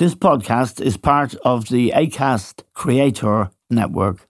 This podcast is part of the ACAST Creator Network.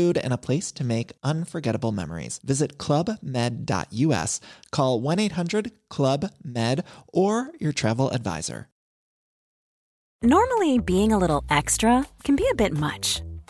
food, and a place to make unforgettable memories. Visit clubmed.us, call 1 800 Club Med, or your travel advisor. Normally, being a little extra can be a bit much,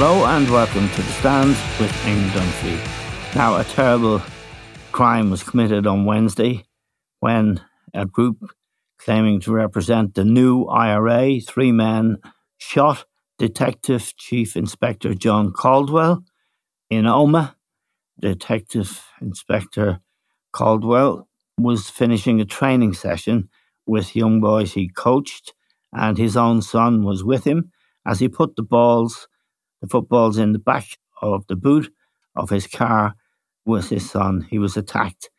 Hello and welcome to The Stand with Eamon Dunphy. Now, a terrible crime was committed on Wednesday when a group claiming to represent the new IRA, three men, shot Detective Chief Inspector John Caldwell in Omagh. Detective Inspector Caldwell was finishing a training session with young boys he coached, and his own son was with him as he put the balls the football's in the back of the boot of his car with his son. He was attacked.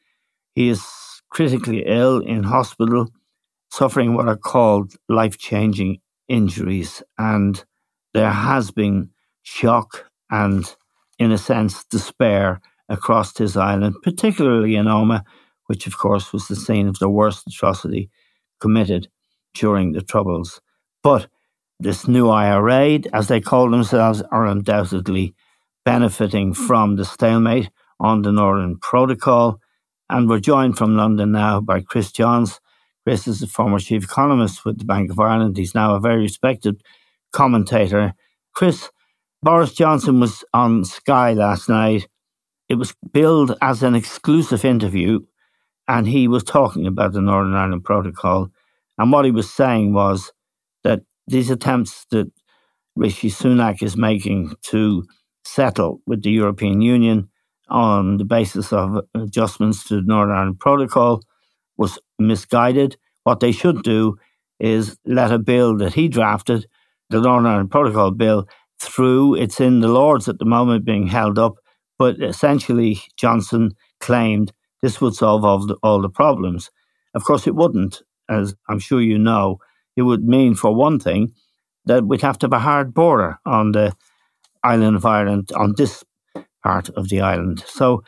He is critically ill in hospital, suffering what are called life changing injuries. And there has been shock and, in a sense, despair across his island, particularly in Omagh, which, of course, was the scene of the worst atrocity committed during the Troubles. But this new IRA, as they call themselves, are undoubtedly benefiting from the stalemate on the Northern Protocol. And we're joined from London now by Chris Johns. Chris is the former chief economist with the Bank of Ireland. He's now a very respected commentator. Chris, Boris Johnson was on Sky last night. It was billed as an exclusive interview, and he was talking about the Northern Ireland Protocol. And what he was saying was these attempts that Rishi Sunak is making to settle with the European Union on the basis of adjustments to the Northern Ireland Protocol was misguided. What they should do is let a bill that he drafted, the Northern Ireland Protocol bill, through. It's in the Lords at the moment being held up, but essentially Johnson claimed this would solve all the, all the problems. Of course, it wouldn't, as I'm sure you know it would mean, for one thing, that we'd have to have a hard border on the island of Ireland, on this part of the island. So,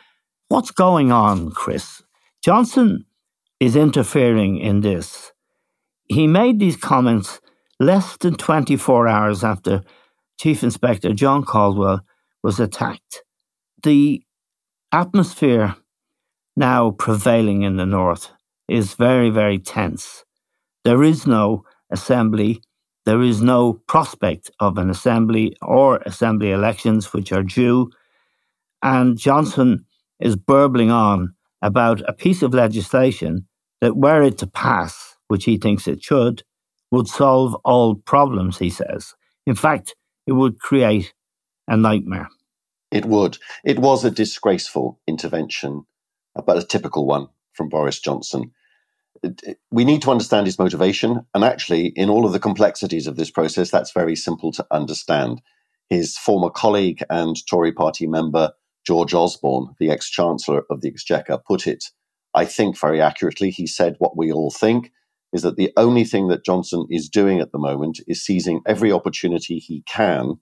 what's going on, Chris? Johnson is interfering in this. He made these comments less than 24 hours after Chief Inspector John Caldwell was attacked. The atmosphere now prevailing in the north is very, very tense. There is no assembly, there is no prospect of an assembly or assembly elections which are due. And Johnson is burbling on about a piece of legislation that, were it to pass, which he thinks it should, would solve all problems, he says. In fact, it would create a nightmare. It would. It was a disgraceful intervention, but a typical one from Boris Johnson we need to understand his motivation. And actually, in all of the complexities of this process, that's very simple to understand. His former colleague and Tory party member, George Osborne, the ex chancellor of the Exchequer, put it, I think, very accurately. He said what we all think is that the only thing that Johnson is doing at the moment is seizing every opportunity he can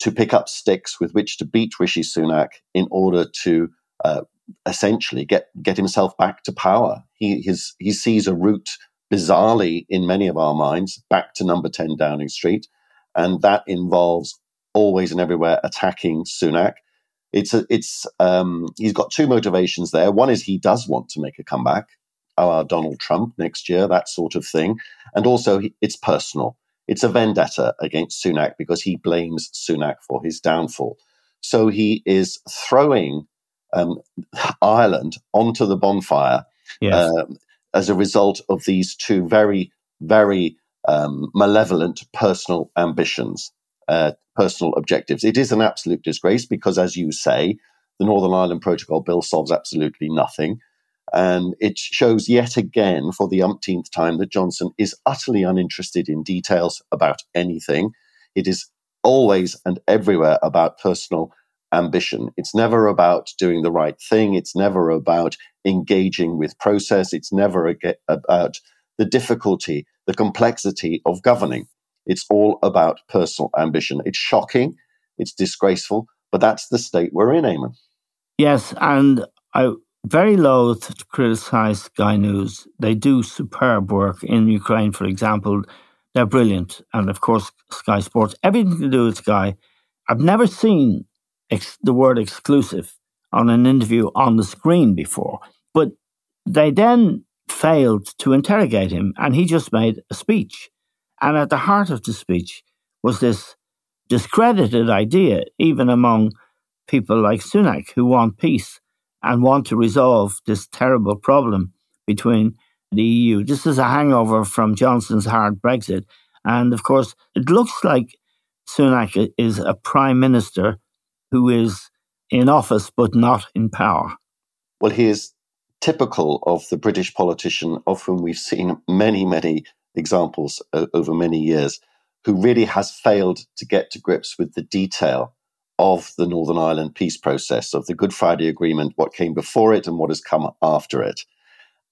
to pick up sticks with which to beat Rishi Sunak in order to uh, essentially get get himself back to power. He his, he sees a route bizarrely in many of our minds back to number 10 Downing Street and that involves always and everywhere attacking Sunak It's a, it's um, he's got two motivations there. One is he does want to make a comeback, a Donald Trump next year, that sort of thing, and also it's personal. It's a vendetta against Sunak because he blames Sunak for his downfall. So he is throwing um, Ireland onto the bonfire yes. uh, as a result of these two very, very um, malevolent personal ambitions, uh, personal objectives. It is an absolute disgrace because, as you say, the Northern Ireland Protocol Bill solves absolutely nothing. And it shows yet again, for the umpteenth time, that Johnson is utterly uninterested in details about anything. It is always and everywhere about personal ambition. It's never about doing the right thing. It's never about engaging with process. It's never about the difficulty, the complexity of governing. It's all about personal ambition. It's shocking. It's disgraceful, but that's the state we're in, Eamon. Yes, and I very loath to criticize Sky News. They do superb work in Ukraine, for example. They're brilliant. And of course, Sky Sports, everything to do with Sky. I've never seen ex- the word exclusive on an interview on the screen before. But they then failed to interrogate him, and he just made a speech. And at the heart of the speech was this discredited idea, even among people like Sunak, who want peace and want to resolve this terrible problem between the EU. This is a hangover from Johnson's hard Brexit. And of course, it looks like Sunak is a prime minister who is in office but not in power. Well, he is typical of the British politician of whom we've seen many, many examples uh, over many years, who really has failed to get to grips with the detail of the Northern Ireland peace process, of the Good Friday Agreement, what came before it and what has come after it.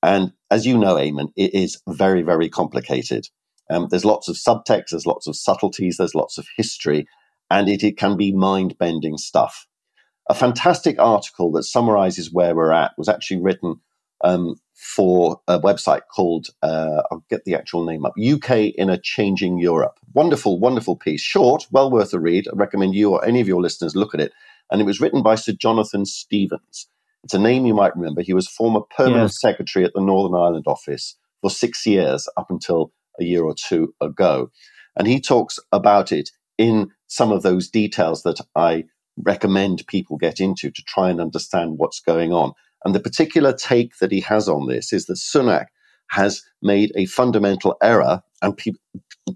And as you know, Eamon, it is very, very complicated. Um, there's lots of subtext, there's lots of subtleties, there's lots of history, and it, it can be mind bending stuff. A fantastic article that summarizes where we're at was actually written um, for a website called, uh, I'll get the actual name up, UK in a Changing Europe. Wonderful, wonderful piece. Short, well worth a read. I recommend you or any of your listeners look at it. And it was written by Sir Jonathan Stephens. It's a name you might remember. He was former permanent secretary at the Northern Ireland office for six years up until a year or two ago. And he talks about it in some of those details that I recommend people get into to try and understand what's going on. And the particular take that he has on this is that Sunak has made a fundamental error, and pe-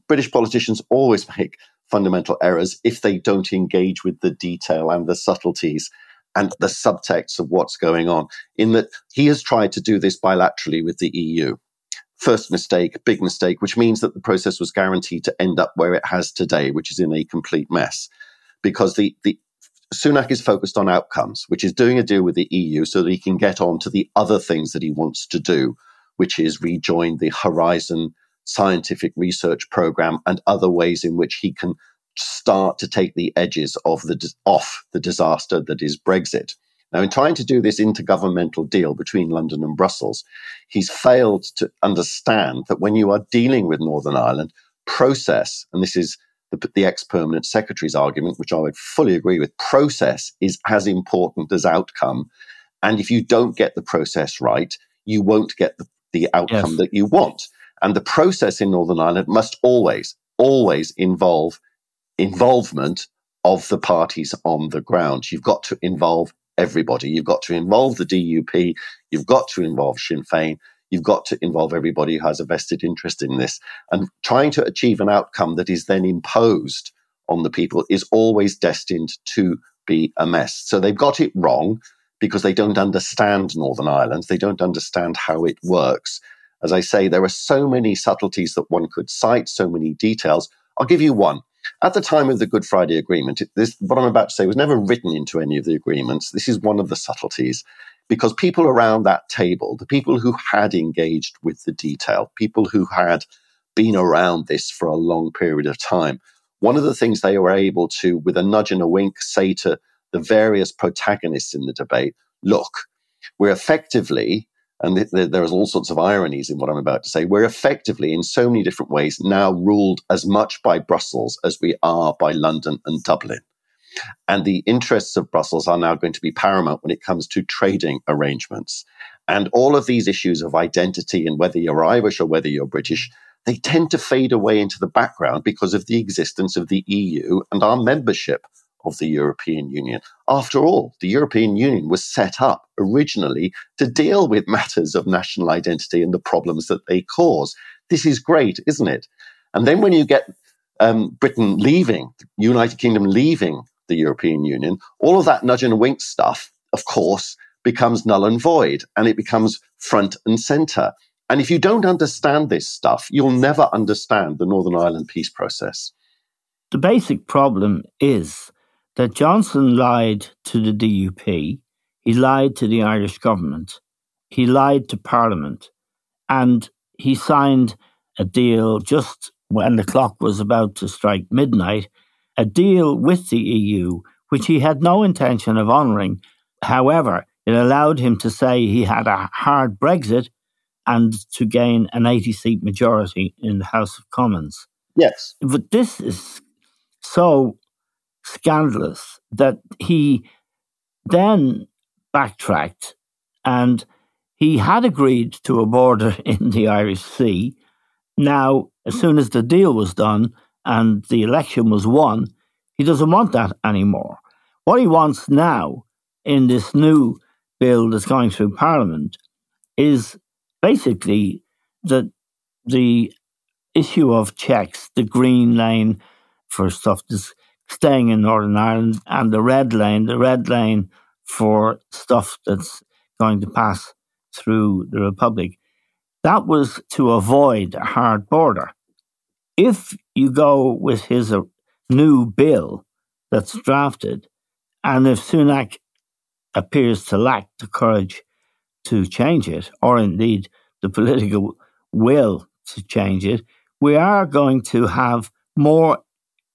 British politicians always make fundamental errors if they don't engage with the detail and the subtleties and the subtext of what's going on. In that he has tried to do this bilaterally with the EU. First mistake, big mistake, which means that the process was guaranteed to end up where it has today, which is in a complete mess. Because the, the Sunak is focused on outcomes, which is doing a deal with the EU so that he can get on to the other things that he wants to do, which is rejoin the Horizon scientific research program and other ways in which he can start to take the edges of the off the disaster that is Brexit. Now, in trying to do this intergovernmental deal between London and Brussels, he's failed to understand that when you are dealing with Northern Ireland, process, and this is the, the ex permanent secretary's argument, which I would fully agree with, process is as important as outcome. And if you don't get the process right, you won't get the, the outcome yes. that you want. And the process in Northern Ireland must always, always involve involvement of the parties on the ground. You've got to involve everybody. You've got to involve the DUP. You've got to involve Sinn Féin. You've got to involve everybody who has a vested interest in this. And trying to achieve an outcome that is then imposed on the people is always destined to be a mess. So they've got it wrong because they don't understand Northern Ireland. They don't understand how it works. As I say, there are so many subtleties that one could cite, so many details. I'll give you one. At the time of the Good Friday Agreement, this, what I'm about to say was never written into any of the agreements. This is one of the subtleties because people around that table, the people who had engaged with the detail, people who had been around this for a long period of time, one of the things they were able to, with a nudge and a wink, say to the various protagonists in the debate look, we're effectively and th- th- there's all sorts of ironies in what I'm about to say. We're effectively, in so many different ways, now ruled as much by Brussels as we are by London and Dublin. And the interests of Brussels are now going to be paramount when it comes to trading arrangements. And all of these issues of identity and whether you're Irish or whether you're British, they tend to fade away into the background because of the existence of the EU and our membership of the European Union. After all, the European Union was set up originally to deal with matters of national identity and the problems that they cause. This is great, isn't it? And then when you get um, Britain leaving, United Kingdom leaving the European Union, all of that nudge and wink stuff, of course, becomes null and void and it becomes front and center. And if you don't understand this stuff, you'll never understand the Northern Ireland peace process. The basic problem is that Johnson lied to the DUP, he lied to the Irish government, he lied to Parliament, and he signed a deal just when the clock was about to strike midnight, a deal with the EU which he had no intention of honouring. However, it allowed him to say he had a hard Brexit and to gain an 80 seat majority in the House of Commons. Yes. But this is so scandalous that he then backtracked and he had agreed to a border in the Irish Sea. Now, as soon as the deal was done and the election was won, he doesn't want that anymore. What he wants now in this new bill that's going through Parliament is basically that the issue of checks, the green lane for stuff that's staying in Northern Ireland, and the red lane, the red lane for stuff that's going to pass through the Republic. That was to avoid a hard border. If you go with his uh, new bill that's drafted, and if Sunak appears to lack the courage to change it, or indeed the political will to change it, we are going to have more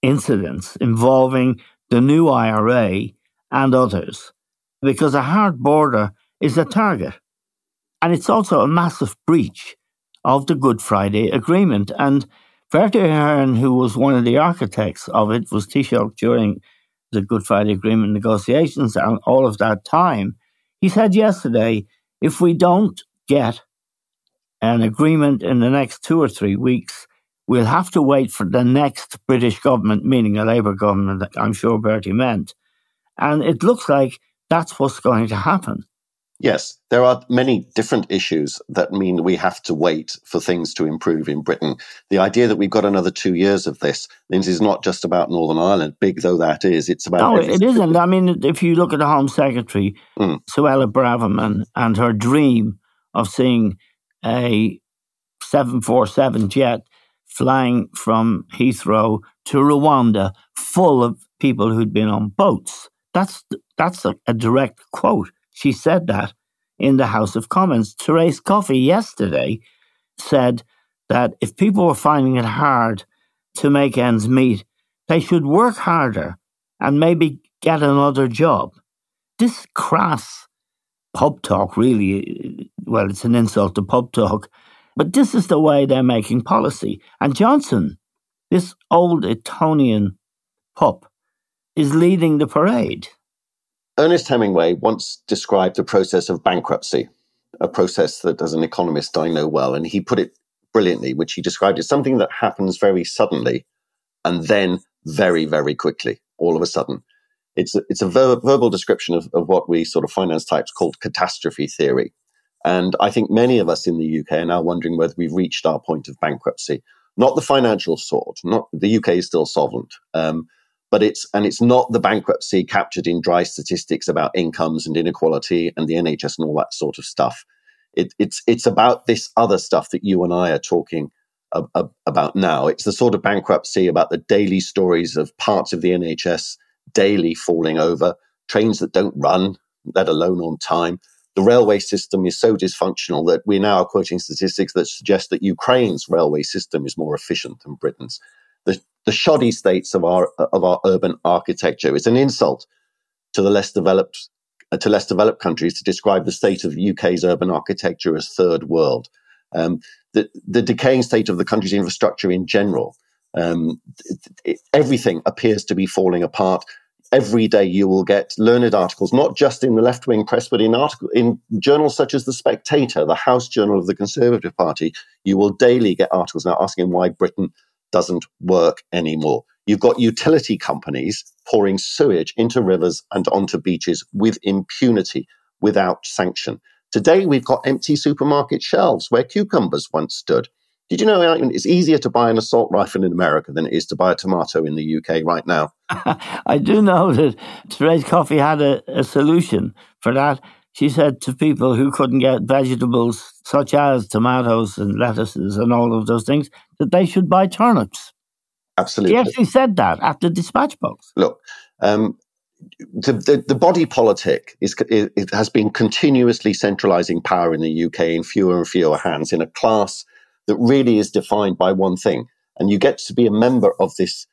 incidents involving the new IRA and others, because a hard border is a target. And it's also a massive breach of the Good Friday Agreement. And Bertie Ahern, who was one of the architects of it, was Taoiseach during the Good Friday Agreement negotiations and all of that time. He said yesterday if we don't get an agreement in the next two or three weeks, we'll have to wait for the next British government, meaning a Labour government, I'm sure Bertie meant. And it looks like that's what's going to happen. Yes, there are many different issues that mean we have to wait for things to improve in Britain. The idea that we've got another two years of this means it's not just about Northern Ireland, big though that is. It's about. No, it isn't. I mean, if you look at the Home Secretary, mm. Suella Braverman, and her dream of seeing a 747 jet flying from Heathrow to Rwanda full of people who'd been on boats. That's, that's a, a direct quote she said that in the House of Commons. Therese Coffey yesterday said that if people were finding it hard to make ends meet, they should work harder and maybe get another job. This crass pub talk, really, well, it's an insult to pub talk, but this is the way they're making policy. And Johnson, this old Etonian pup, is leading the parade. Ernest Hemingway once described the process of bankruptcy, a process that, as an economist, I know well. And he put it brilliantly, which he described as something that happens very suddenly and then very, very quickly, all of a sudden. It's a, it's a ver- verbal description of, of what we sort of finance types called catastrophe theory. And I think many of us in the UK are now wondering whether we've reached our point of bankruptcy. Not the financial sort. Not the UK is still solvent, um, but it's and it's not the bankruptcy captured in dry statistics about incomes and inequality and the NHS and all that sort of stuff. It, it's it's about this other stuff that you and I are talking about now. It's the sort of bankruptcy about the daily stories of parts of the NHS daily falling over, trains that don't run, let alone on time. The railway system is so dysfunctional that we now are quoting statistics that suggest that Ukraine's railway system is more efficient than Britain's the, the shoddy states of our of our urban architecture. is an insult to the less developed uh, to less developed countries to describe the state of UK's urban architecture as third world. Um, the, the decaying state of the country's infrastructure in general. Um, it, it, everything appears to be falling apart. Every day you will get learned articles, not just in the left wing press, but in article in journals such as the Spectator, the House Journal of the Conservative Party. You will daily get articles now asking why Britain doesn't work anymore. You've got utility companies pouring sewage into rivers and onto beaches with impunity, without sanction. Today, we've got empty supermarket shelves where cucumbers once stood. Did you know it's easier to buy an assault rifle in America than it is to buy a tomato in the UK right now? I do know that Therese Coffey had a, a solution for that. She said to people who couldn't get vegetables such as tomatoes and lettuces and all of those things that they should buy turnips. Absolutely. He actually said that at the dispatch box. Look, um, the, the, the, body politic is, it has been continuously centralizing power in the UK in fewer and fewer hands in a class that really is defined by one thing. And you get to be a member of this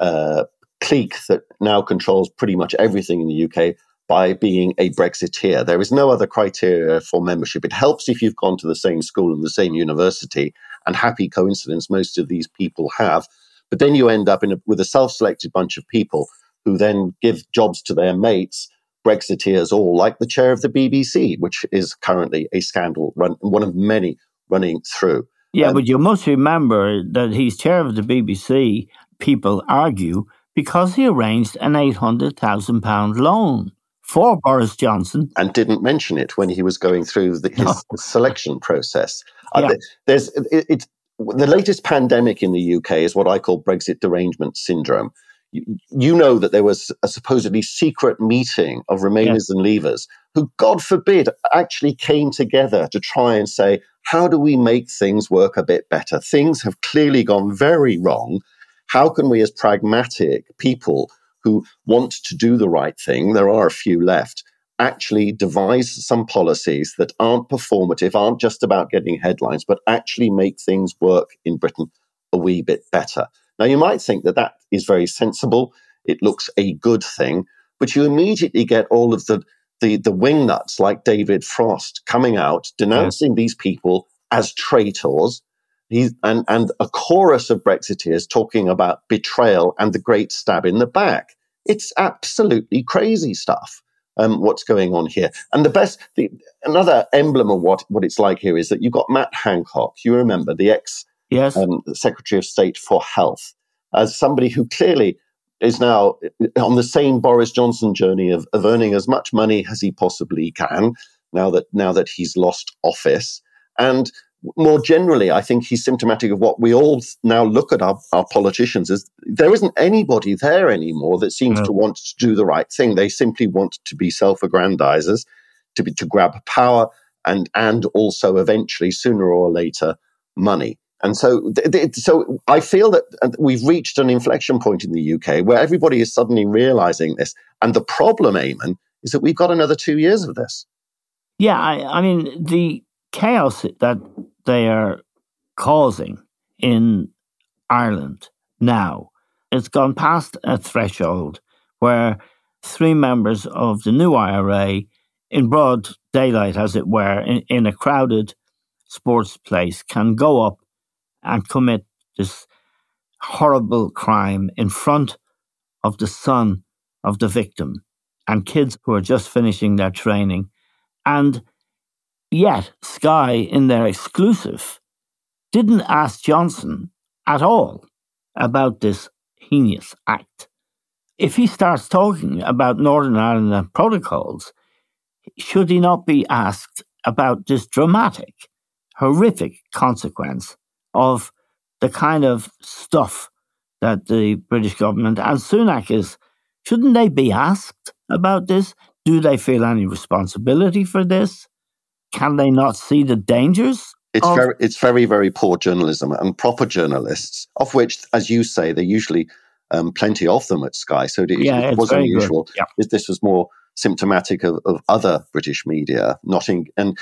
uh, clique that now controls pretty much everything in the UK by being a Brexiteer. There is no other criteria for membership. It helps if you've gone to the same school and the same university, and happy coincidence, most of these people have. But then you end up a, with a self selected bunch of people who then give jobs to their mates, Brexiteers all, like the chair of the BBC, which is currently a scandal, run, one of many running through. Yeah, um, but you must remember that he's chair of the BBC, people argue, because he arranged an £800,000 loan for Boris Johnson. And didn't mention it when he was going through the, his no. selection process. Yeah. Uh, there's, it, it's, the latest pandemic in the UK is what I call Brexit derangement syndrome. You, know that there was a supposedly secret meeting of Remainers yeah. and Leavers who, God forbid, actually came together to try and say, how do we make things work a bit better? Things have clearly gone very wrong. How can we, as pragmatic people who want to do the right thing, there are a few left, actually devise some policies that aren't performative, aren't just about getting headlines, but actually make things work in Britain a wee bit better? Now, you might think that that is very sensible. It looks a good thing, but you immediately get all of the the, the wingnuts like David Frost coming out denouncing these people as traitors. He's, and, and a chorus of Brexiteers talking about betrayal and the great stab in the back. It's absolutely crazy stuff. Um, what's going on here? And the best, the, another emblem of what, what it's like here is that you've got Matt Hancock. You remember the ex yes. um, Secretary of State for Health as somebody who clearly is now on the same Boris Johnson journey of, of earning as much money as he possibly can now that now that he's lost office. And more generally, I think he's symptomatic of what we all now look at our, our politicians as there isn't anybody there anymore that seems no. to want to do the right thing. They simply want to be self-aggrandizers, to be to grab power and and also eventually, sooner or later, money. And so, th- th- so I feel that uh, we've reached an inflection point in the UK where everybody is suddenly realizing this. And the problem, Eamon, is that we've got another two years of this. Yeah, I, I mean, the chaos that they are causing in Ireland now, it's gone past a threshold where three members of the new IRA, in broad daylight, as it were, in, in a crowded sports place, can go up and commit this horrible crime in front of the son of the victim and kids who are just finishing their training. And yet, Sky, in their exclusive, didn't ask Johnson at all about this heinous act. If he starts talking about Northern Ireland and protocols, should he not be asked about this dramatic, horrific consequence of the kind of stuff that the British government and Sunak is. Shouldn't they be asked about this? Do they feel any responsibility for this? Can they not see the dangers? It's of- very, it's very, very poor journalism and proper journalists, of which, as you say, there usually um, plenty of them at Sky. So it, yeah, it was unusual. Yeah. This was more symptomatic of, of other British media, not in, and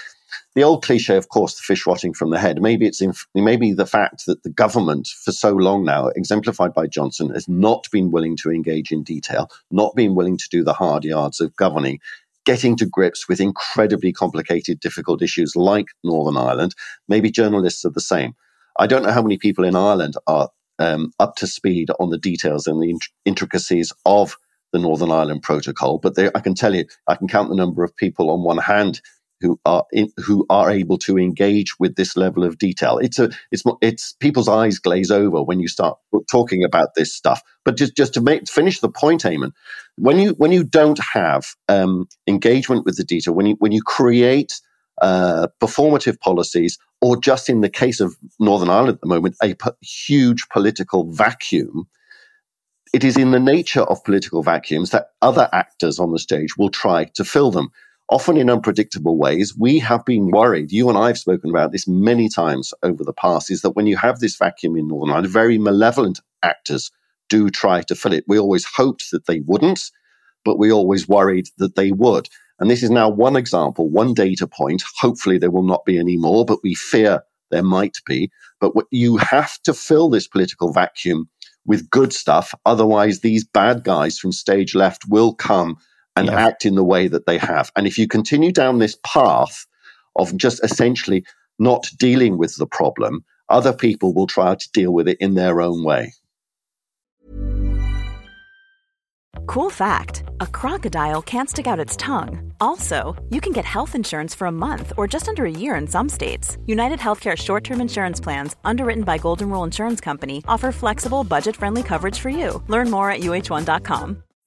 the old cliche, of course, the fish rotting from the head. Maybe it's inf- maybe the fact that the government, for so long now, exemplified by Johnson, has not been willing to engage in detail, not been willing to do the hard yards of governing, getting to grips with incredibly complicated, difficult issues like Northern Ireland. Maybe journalists are the same. I don't know how many people in Ireland are um, up to speed on the details and the int- intricacies of the Northern Ireland Protocol, but they, I can tell you, I can count the number of people on one hand who are in, who are able to engage with this level of detail. It's a it's it's people's eyes glaze over when you start talking about this stuff. But just just to make finish the point, Eamon, when you when you don't have um, engagement with the detail, when you when you create uh, performative policies, or just in the case of Northern Ireland at the moment, a huge political vacuum. It is in the nature of political vacuums that other actors on the stage will try to fill them often in unpredictable ways. We have been worried, you and I have spoken about this many times over the past, is that when you have this vacuum in Northern Ireland, very malevolent actors do try to fill it. We always hoped that they wouldn't, but we always worried that they would. And this is now one example, one data point. Hopefully, there will not be any more, but we fear there might be. But you have to fill this political vacuum with good stuff. Otherwise, these bad guys from stage left will come and yeah. act in the way that they have. And if you continue down this path of just essentially not dealing with the problem, other people will try to deal with it in their own way. Cool fact a crocodile can't stick out its tongue. Also, you can get health insurance for a month or just under a year in some states. United Healthcare short term insurance plans, underwritten by Golden Rule Insurance Company, offer flexible, budget friendly coverage for you. Learn more at uh1.com.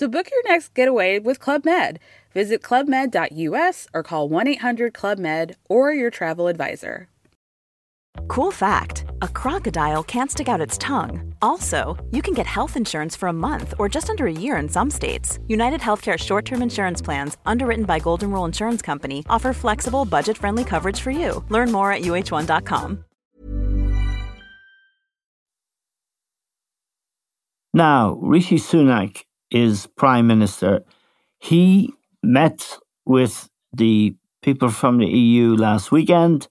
So book your next getaway with Club Med. Visit clubmed.us or call 1 800 Club Med or your travel advisor. Cool fact a crocodile can't stick out its tongue. Also, you can get health insurance for a month or just under a year in some states. United Healthcare short term insurance plans, underwritten by Golden Rule Insurance Company, offer flexible, budget friendly coverage for you. Learn more at uh1.com. Now, Rishi Sunak is prime minister. He met with the people from the EU last weekend.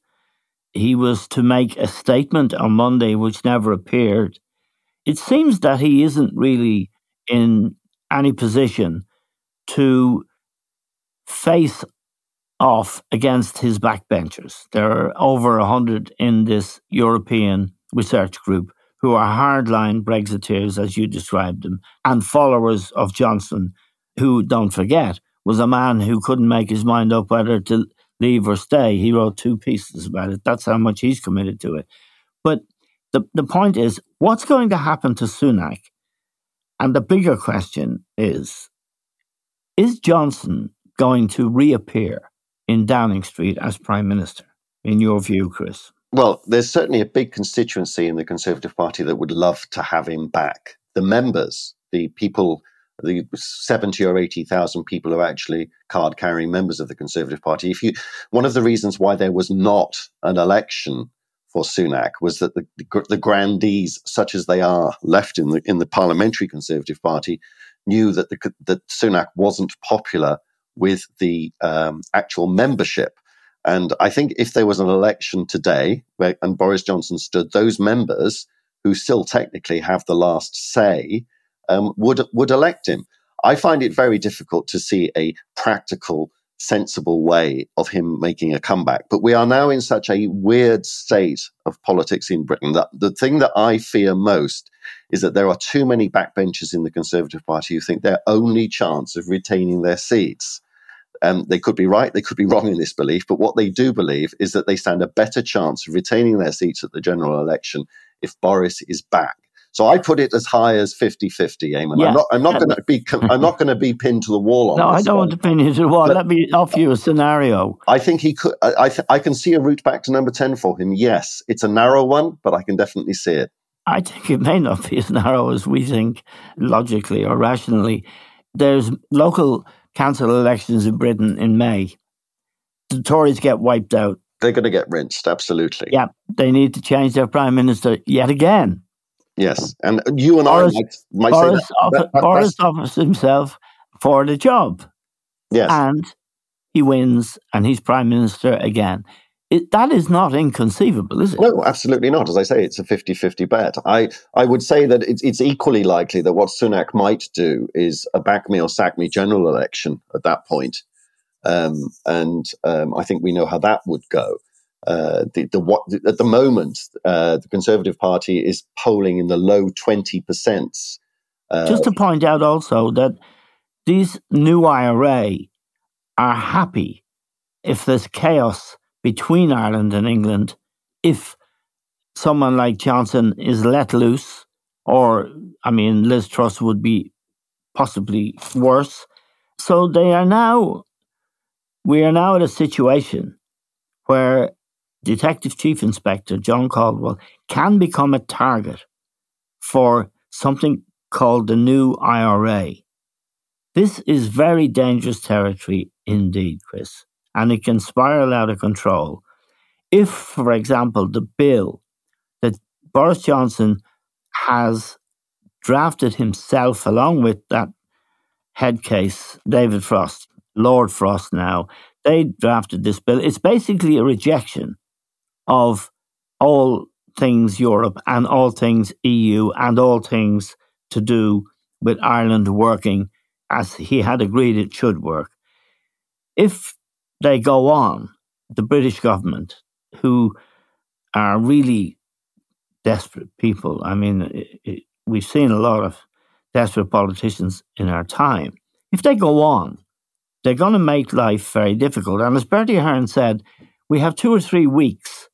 He was to make a statement on Monday, which never appeared. It seems that he isn't really in any position to face off against his backbenchers. There are over 100 in this European research group who are hardline Brexiteers, as you described them, and followers of Johnson, who, don't forget, was a man who couldn't make his mind up whether to leave or stay. He wrote two pieces about it. That's how much he's committed to it. But the, the point is, what's going to happen to Sunak? And the bigger question is Is Johnson going to reappear in Downing Street as Prime Minister, in your view, Chris? Well, there's certainly a big constituency in the Conservative Party that would love to have him back. The members, the people, the 70 or 80,000 people who are actually card carrying members of the Conservative Party. If you, one of the reasons why there was not an election for Sunak was that the, the grandees, such as they are left in the, in the parliamentary Conservative Party, knew that, the, that Sunak wasn't popular with the um, actual membership and I think if there was an election today where, and Boris Johnson stood, those members who still technically have the last say um, would would elect him. I find it very difficult to see a practical, sensible way of him making a comeback. But we are now in such a weird state of politics in Britain that the thing that I fear most is that there are too many backbenchers in the Conservative Party who think their only chance of retaining their seats um, they could be right, they could be wrong in this belief, but what they do believe is that they stand a better chance of retaining their seats at the general election if Boris is back. So I put it as high as 50-50, Eamon. Yeah. I'm not I'm not Yeah, going to be I'm not going to be pinned to the wall on this. No, I don't one. want to pin you to the wall. But- Let me offer you a scenario. I think he could. I I, th- I can see a route back to number ten for him. Yes, it's a narrow one, but I can definitely see it. I think it may not be as narrow as we think logically or rationally. There's local council elections in Britain in May. The Tories get wiped out. They're going to get rinsed. Absolutely. Yeah, they need to change their prime minister yet again. Yes, and you and Boris- I might, might say Boris, that. offer, that- that- Boris offers himself for the job, yes, and he wins, and he's prime minister again. It, that is not inconceivable, is it? No, absolutely not. As I say, it's a 50-50 bet. I, I would say that it's, it's equally likely that what Sunak might do is a back me or sack me general election at that point. Um, and um, I think we know how that would go. Uh, the, the what at the moment, uh, the Conservative Party is polling in the low twenty percent. Uh, Just to point out also that these new IRA are happy if there's chaos between Ireland and England, if someone like Johnson is let loose, or, I mean, Liz Truss would be possibly worse. So they are now, we are now at a situation where Detective Chief Inspector John Caldwell can become a target for something called the new IRA. This is very dangerous territory indeed, Chris, and it can spiral out of control. If, for example, the bill that Boris Johnson has drafted himself, along with that head case, David Frost, Lord Frost now, they drafted this bill. It's basically a rejection of all things Europe and all things EU and all things to do with Ireland working as he had agreed it should work. If they go on, the British government, who are really desperate people, I mean, it, it, we've seen a lot of desperate politicians in our time. If they go on, they're going to make life very difficult. And as Bertie Ahern said, we have two or three weeks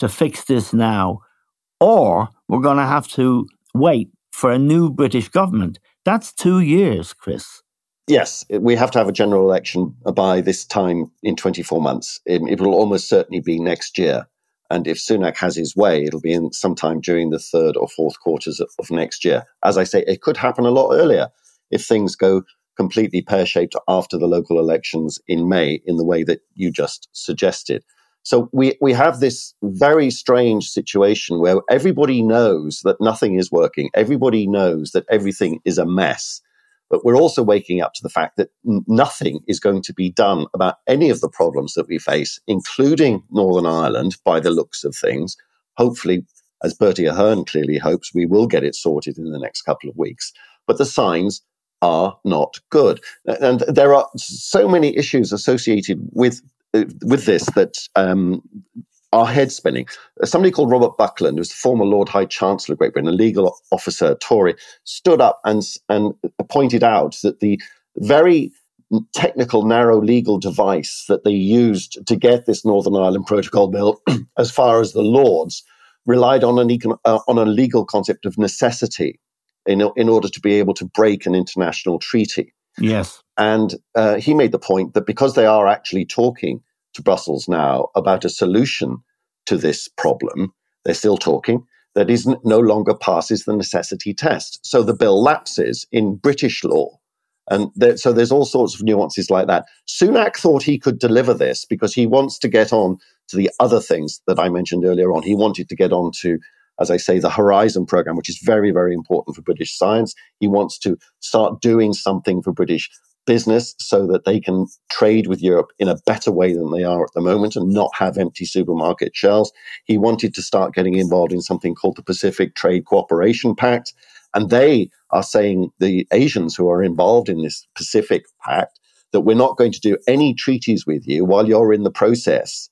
to fix this now, or we're going to have to wait for a new British government. That's two years, Chris. Yes, we have to have a general election by this time in 24 months. It, it will almost certainly be next year. And if Sunak has his way, it'll be in sometime during the third or fourth quarters of, of next year. As I say, it could happen a lot earlier if things go completely pear shaped after the local elections in May, in the way that you just suggested. So we, we have this very strange situation where everybody knows that nothing is working. Everybody knows that everything is a mess. But we're also waking up to the fact that nothing is going to be done about any of the problems that we face, including Northern Ireland, by the looks of things. Hopefully, as Bertie Ahern clearly hopes, we will get it sorted in the next couple of weeks. But the signs are not good. And there are so many issues associated with uh, with this that um, are head spinning. Somebody called Robert Buckland, who was the former Lord High Chancellor of Great Britain, a legal officer, Tory, stood up and and pointed out that the very technical, narrow legal device that they used to get this Northern Ireland Protocol bill as far as the Lords relied on an econ- uh, on a legal concept of necessity in in order to be able to break an international treaty. Yes. And uh, he made the point that because they are actually talking to Brussels now about a solution to this problem, they're still talking, that is no longer passes the necessity test. So the bill lapses in British law. And there, so there's all sorts of nuances like that. Sunak thought he could deliver this because he wants to get on to the other things that I mentioned earlier on. He wanted to get on to as I say, the Horizon program, which is very, very important for British science. He wants to start doing something for British business so that they can trade with Europe in a better way than they are at the moment and not have empty supermarket shelves. He wanted to start getting involved in something called the Pacific Trade Cooperation Pact. And they are saying, the Asians who are involved in this Pacific Pact, that we're not going to do any treaties with you while you're in the process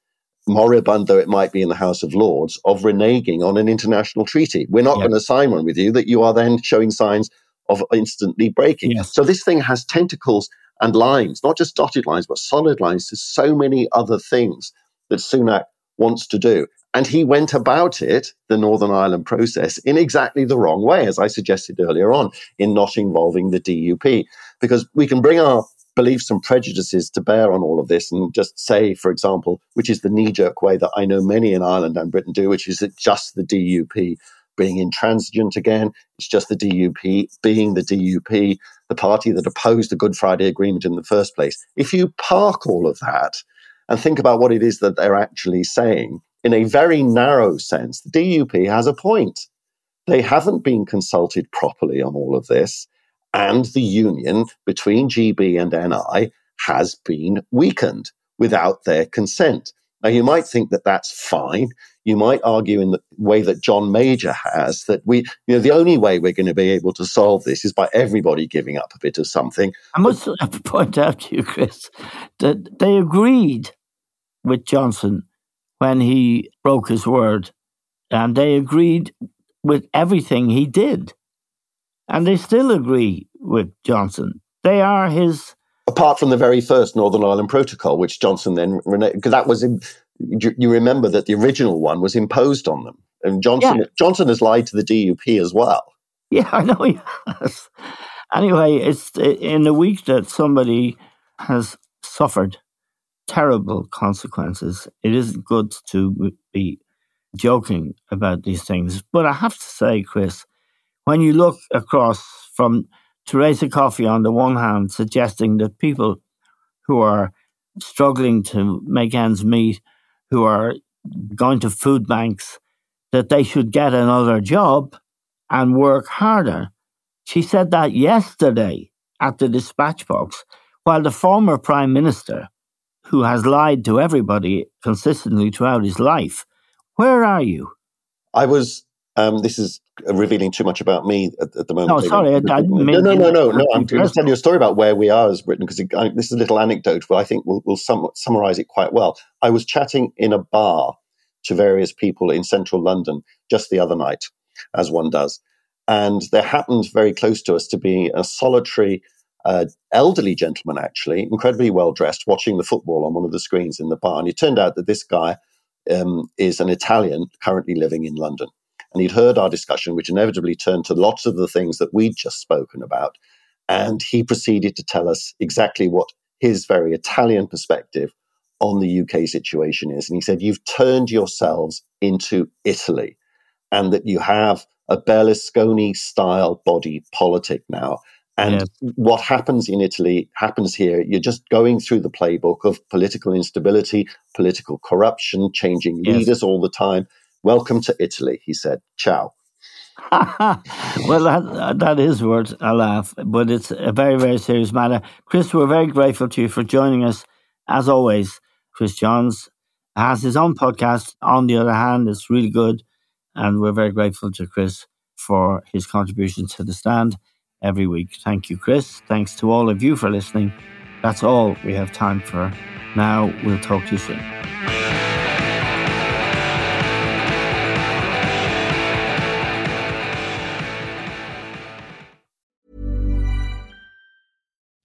moribund though it might be in the House of Lords, of reneging on an international treaty. We're not Yeah. going to sign one with you that you are then showing signs of instantly breaking. Yes. So this thing has tentacles and lines, not just dotted lines, but solid lines to so many other things that Sunak wants to do. And he went about it, the Northern Ireland process, in exactly the wrong way, as I suggested earlier on, in not involving the DUP. Because we can bring our beliefs and prejudices to bear on all of this and just say, for example, which is the knee jerk way that I know many in Ireland and Britain do, which is that just the DUP being intransigent again. It's just the DUP being the DUP, the party that opposed the Good Friday Agreement in the first place. If you park all of that and think about what it is that they're actually saying, in a very narrow sense, the DUP has a point. They haven't been consulted properly on all of this, and the union between GB and NI has been weakened without their consent. Now, you might think that that's fine. You might argue in the way that John Major has that we, you know, the only way we're going to be able to solve this is by everybody giving up a bit of something. I must point out to you, Chris, that they agreed with Johnson when he broke his word, and they agreed with everything he did. And they still agree with Johnson. They are his. Apart from the very first Northern Ireland Protocol, which Johnson then, because that was, you remember that the original one was imposed on them. And Johnson, yeah. Johnson has lied to the DUP as well. Yeah, I know he has. Anyway, it's in a week that somebody has suffered terrible consequences. It isn't good to be joking about these things. But I have to say, Chris, when you look across from Teresa Coffey on the one hand, suggesting that people who are struggling to make ends meet, who are going to food banks, that they should get another job and work harder. She said that yesterday at the dispatch box, while the former Prime Minister who has lied to everybody consistently throughout his life. Where are you? I was. Um, this is revealing too much about me at, at the moment. No, sorry, I, I no, no, no, no, no, no. I'm going to tell you a story about where we are as Britain because this is a little anecdote, but I think will will sum, summarize it quite well. I was chatting in a bar to various people in central London just the other night, as one does, and there happened very close to us to be a solitary uh, elderly gentleman, actually, incredibly well dressed, watching the football on one of the screens in the bar. And it turned out that this guy um, is an Italian currently living in London. And he'd heard our discussion, which inevitably turned to lots of the things that we'd just spoken about. And he proceeded to tell us exactly what his very Italian perspective on the UK situation is. And he said, You've turned yourselves into Italy, and that you have a Berlusconi style body politic now and yeah. what happens in Italy happens here. You're just going through the playbook of political instability, political corruption, changing yes. leaders all the time. Welcome to Italy, he said. Ciao. well, that, that is worth a laugh, but it's a very, very serious matter. Chris, we're very grateful to you for joining us. As always, Chris Johns has his own podcast. On the other hand, it's really good. And we're very grateful to Chris for his contributions to the stand every week. Thank you, Chris. Thanks to all of you for listening. That's all we have time for. Now, we'll talk to you soon.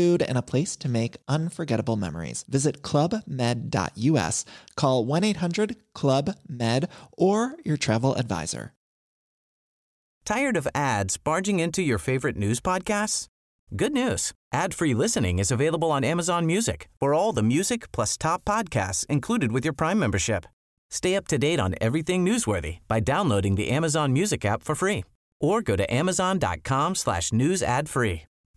food, and a place to make unforgettable memories. Visit clubmed.us, call 1 800 Club Med, or your travel advisor. Tired of ads barging into your favorite news podcasts? Good news ad free listening is available on Amazon Music for all the music plus top podcasts included with your Prime membership. Stay up to date on everything newsworthy by downloading the Amazon Music app for free or go to amazon.com slash news ad free.